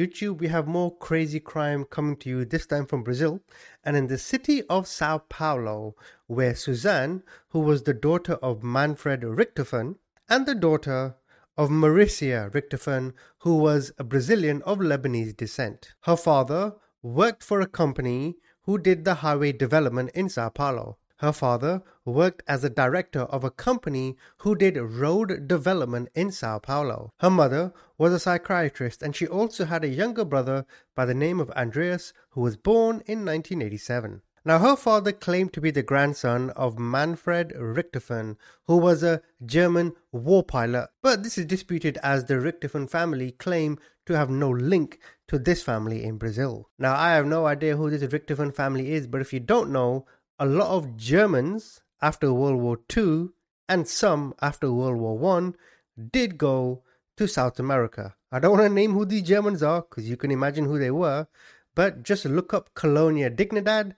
YouTube, we have more crazy crime coming to you, this time from Brazil, and in the city of Sao Paulo, where Suzane, who was the daughter of Manfred Richthofen, and the daughter of Maricia Richthofen, who was a Brazilian of Lebanese descent. Her father worked for a company who did the highway development in Sao Paulo. Her father worked as a director of a company who did road development in Sao Paulo. Her mother was a psychiatrist and she also had a younger brother by the name of Andreas who was born in 1987. Now, her father claimed to be the grandson of Manfred Richthofen, who was a German war pilot, but this is disputed as the Richthofen family claim to have no link to this family in Brazil. Now, I have no idea who this Richthofen family is, but if you don't know, a lot of Germans after World War II and some after World War One did go to South America. I don't want to name who these Germans are because you can imagine who they were, but just look up Colonia Dignidad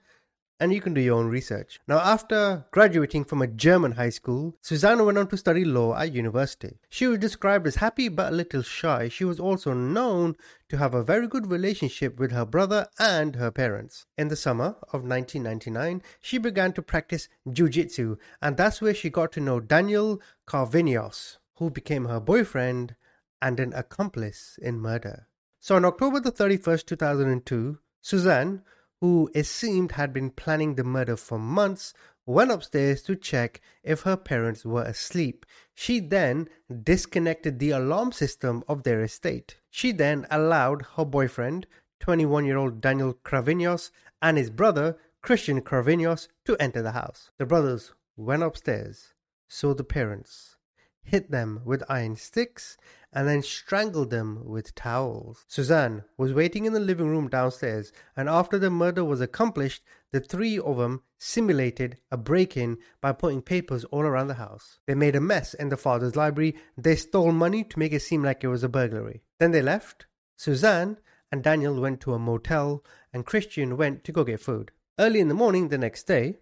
and you can do your own research. Now, after graduating from a German high school, Susanna went on to study law at university. She was described as happy but a little shy. She was also known to have a very good relationship with her brother and her parents. In the summer of 1999, she began to practice jiu-jitsu, and that's where she got to know Daniel Carvinios, who became her boyfriend and an accomplice in murder. So on October the 31st, 2002, Suzane, who it seemed had been planning the murder for months, went upstairs to check if her parents were asleep. She then disconnected the alarm system of their estate. She then allowed her boyfriend, 21 year old Daniel Cravinhos, and his brother, Christian Cravinhos, to enter the house. The brothers went upstairs, saw the parents, hit them with iron sticks, and then strangled them with towels. Suzane was waiting in the living room downstairs, and after the murder was accomplished, the three of them simulated a break in by putting papers all around the house. They made a mess in the father's library, they stole money to make it seem like it was a burglary. Then they left. Suzane and Daniel went to a motel, and Christian went to go get food. Early in the morning the next day,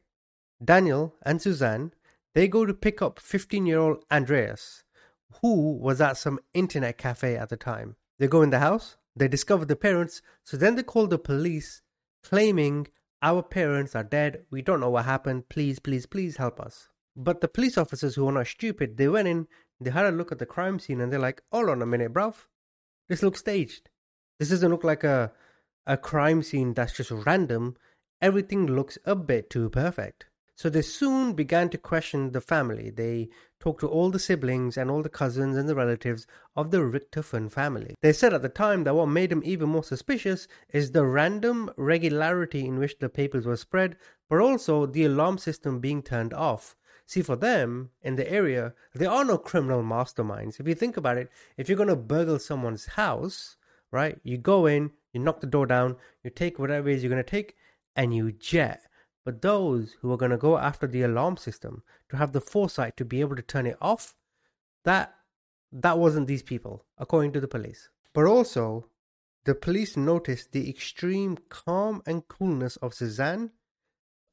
Daniel and Suzane they go to pick up 15 year old Andreas, who was at some internet cafe at the time. They go in the house, they discover the parents, so then they call the police claiming our parents are dead, we don't know what happened, please, please, please help us. But the police officers who are not stupid, they went in, they had a look at the crime scene and they're like, hold on a minute, bruv. This looks staged. This doesn't look like a a crime scene that's just random. Everything looks a bit too perfect. So they soon began to question the family. They talked to all the siblings and all the cousins and the relatives of the Richthofen family. They said at the time that what made them even more suspicious is the random regularity in which the papers were spread, but also the alarm system being turned off. See, for them in the area, there are no criminal masterminds. If you think about it, if you're going to burgle someone's house, right, you go in, you knock the door down, you take whatever it is you're going to take, and you jet. But those who are going to go after the alarm system to have the foresight to be able to turn it off, that that wasn't these people, according to the police. But also, the police noticed the extreme calm and coolness of Suzane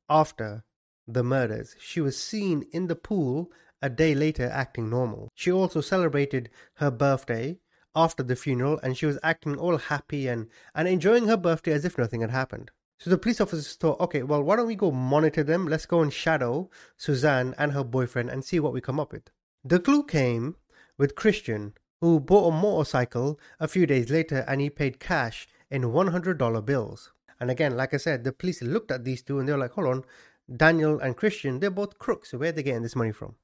after the murders. She was seen in the pool a day later acting normal. She also celebrated her birthday after the funeral and she was acting all happy and, and enjoying her birthday as if nothing had happened. So the police officers thought, okay, well, why don't we go monitor them? Let's go and shadow Suzane and her boyfriend and see what we come up with. The clue came with Christian, who bought a motorcycle a few days later and he paid cash in $100 bills. And again, like I said, the police looked at these two and they were like, hold on, Daniel and Christian, they're both crooks. So where are they getting this money from?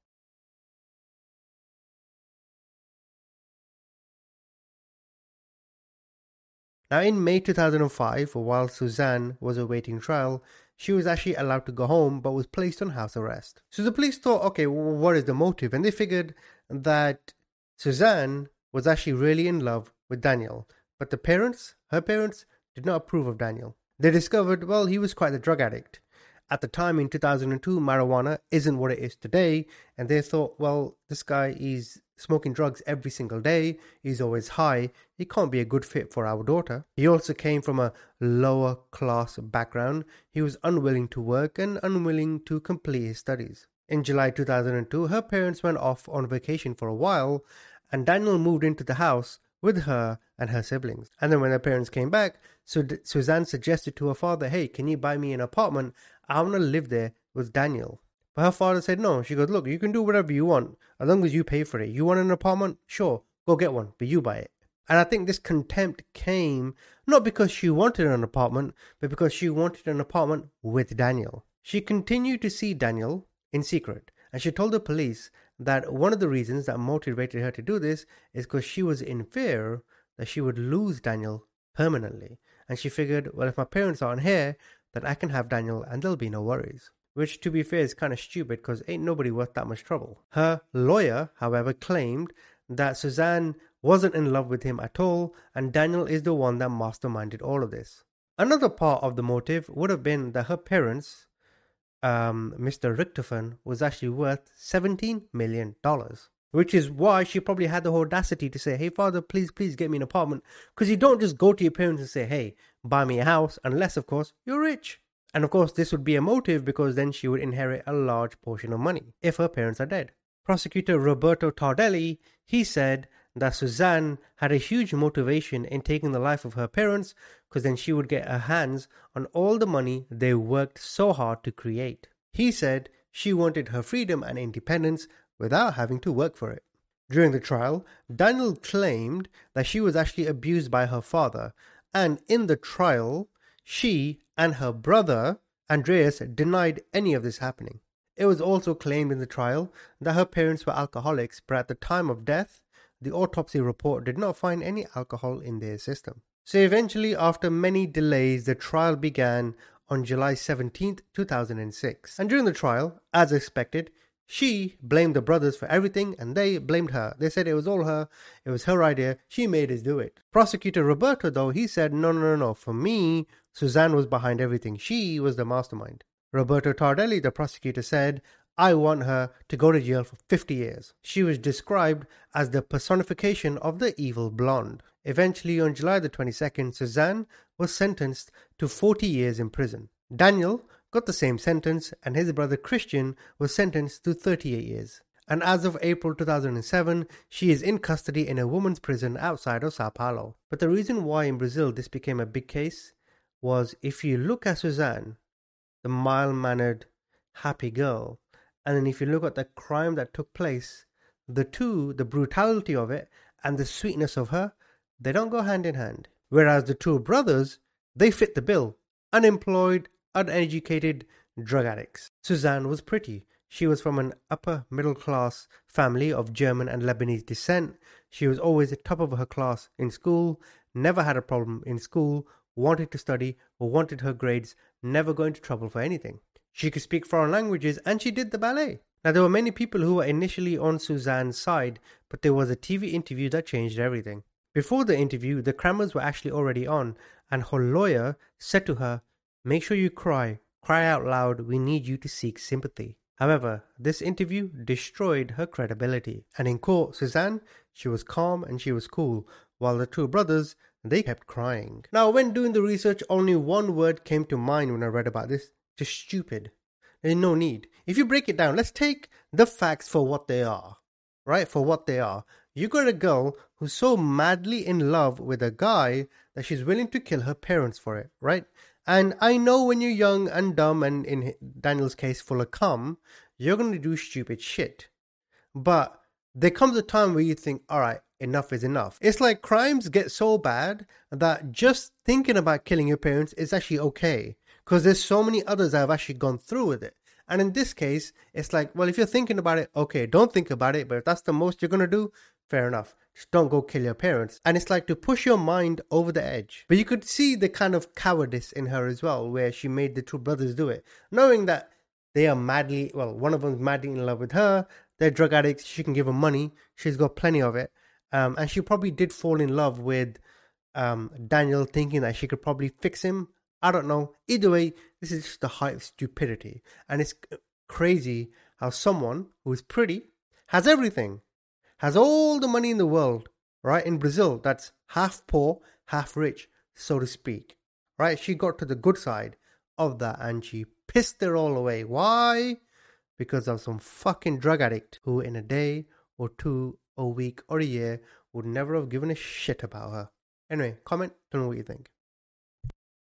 Now, in May 2005, while Suzane was awaiting trial, she was actually allowed to go home but was placed on house arrest. So the police thought, okay, well, what is the motive? And they figured that Suzane was actually really in love with Daniel, but the parents, her parents, did not approve of Daniel. They discovered, well, he was quite a drug addict. At the time in 2002, marijuana isn't what it is today, and they thought, well, this guy is smoking drugs every single day, he's always high, he can't be a good fit for our daughter. He also came from a lower class background, he was unwilling to work and unwilling to complete his studies. In July 2002, her parents went off on vacation for a while, and Daniel moved into the house with her and her siblings. And then when her parents came back, Suzane suggested to her father, Hey, can you buy me an apartment? I want to live there with Daniel. But her father said no. She goes, Look, you can do whatever you want as long as you pay for it. You want an apartment? Sure, go get one, but you buy it. And I think this contempt came not because she wanted an apartment, but because she wanted an apartment with Daniel. She continued to see Daniel in secret, and she told the police that one of the reasons that motivated her to do this is because she was in fear that she would lose Daniel permanently. And she figured, well, if my parents aren't here, then I can have Daniel and there'll be no worries. Which, to be fair, is kind of stupid because ain't nobody worth that much trouble. Her lawyer, however, claimed that Suzane wasn't in love with him at all, and Daniel is the one that masterminded all of this. Another part of the motive would have been that her parents, um, Mr. Richthofen, was actually worth $17 million. Which is why she probably had the audacity to say, Hey, father, please, please get me an apartment. Because you don't just go to your parents and say, Hey, buy me a house, unless, of course, you're rich. And of course, this would be a motive because then she would inherit a large portion of money if her parents are dead. Prosecutor Roberto Tardelli, he said that Suzane had a huge motivation in taking the life of her parents because then she would get her hands on all the money they worked so hard to create. He said she wanted her freedom and independence without having to work for it. During the trial, Daniel claimed that she was actually abused by her father, and in the trial, she and her brother, Andreas, denied any of this happening. It was also claimed in the trial that her parents were alcoholics, but at the time of death, the autopsy report did not find any alcohol in their system. So eventually, after many delays, the trial began on July 17, 2006. And during the trial, as expected, she blamed the brothers for everything and they blamed her. They said it was all her, it was her idea, she made us do it. Prosecutor Roberto, though, he said, no, no, no, no, for me, Suzane was behind everything. She was the mastermind. Roberto Tardelli, the prosecutor, said, I want her to go to jail for 50 years. She was described as the personification of the evil blonde. Eventually, on July the 22nd, Suzane was sentenced to 40 years in prison. Daniel got the same sentence, and his brother Christian was sentenced to 38 years. And as of April 2007, she is in custody in a woman's prison outside of Sao Paulo. But the reason why in Brazil this became a big case was if you look at Suzane, the mild mannered, happy girl, and then if you look at the crime that took place, the two, the brutality of it and the sweetness of her, they don't go hand in hand. Whereas the two brothers, they fit the bill. Unemployed, uneducated drug addicts. Suzane was pretty. She was from an upper middle class family of German and Lebanese descent. She was always the top of her class in school, never had a problem in school, wanted to study, wanted her grades, never got into trouble for anything. She could speak foreign languages and she did the ballet. Now, there were many people who were initially on Suzane's side, but there was a TV interview that changed everything. Before the interview, the cameras were actually already on, and her lawyer said to her, Make sure you cry. Cry out loud. We need you to seek sympathy. However, this interview destroyed her credibility. And in court, Suzane, she was calm and she was cool, while the two brothers, they kept crying. Now, when doing the research, only one word came to mind when I read about this just stupid. There's no need. If you break it down, let's take the facts for what they are, right? For what they are. You got a girl who's so madly in love with a guy that she's willing to kill her parents for it, right? And I know when you're young and dumb, and in Daniel's case, full of cum, you're going to do stupid shit. But there comes a time where you think, all right, enough is enough. It's like crimes get so bad that just thinking about killing your parents is actually okay. Because there's so many others that have actually gone through with it. And in this case, it's like, well, if you're thinking about it, okay, don't think about it. But if that's the most you're to do, fair enough. Just don't go kill your parents. And it's like to push your mind over the edge. But you could see the kind of cowardice in her as well, where she made the two brothers do it, knowing that they are madly, well, one of them's madly in love with her. They're drug addicts. She can give them money. She's got plenty of it. Um, and she probably did fall in love with um, Daniel, thinking that she could probably fix him. I don't know. Either way, this is just the height of stupidity. And it's crazy how someone who is pretty, has everything, has all the money in the world, right? In Brazil, that's half poor, half rich, so to speak, right? She got to the good side of that and she pissed it all away. Why? Because of some fucking drug addict who, in a day or two, a week or a year, would never have given a shit about her. Anyway, comment, tell me what you think.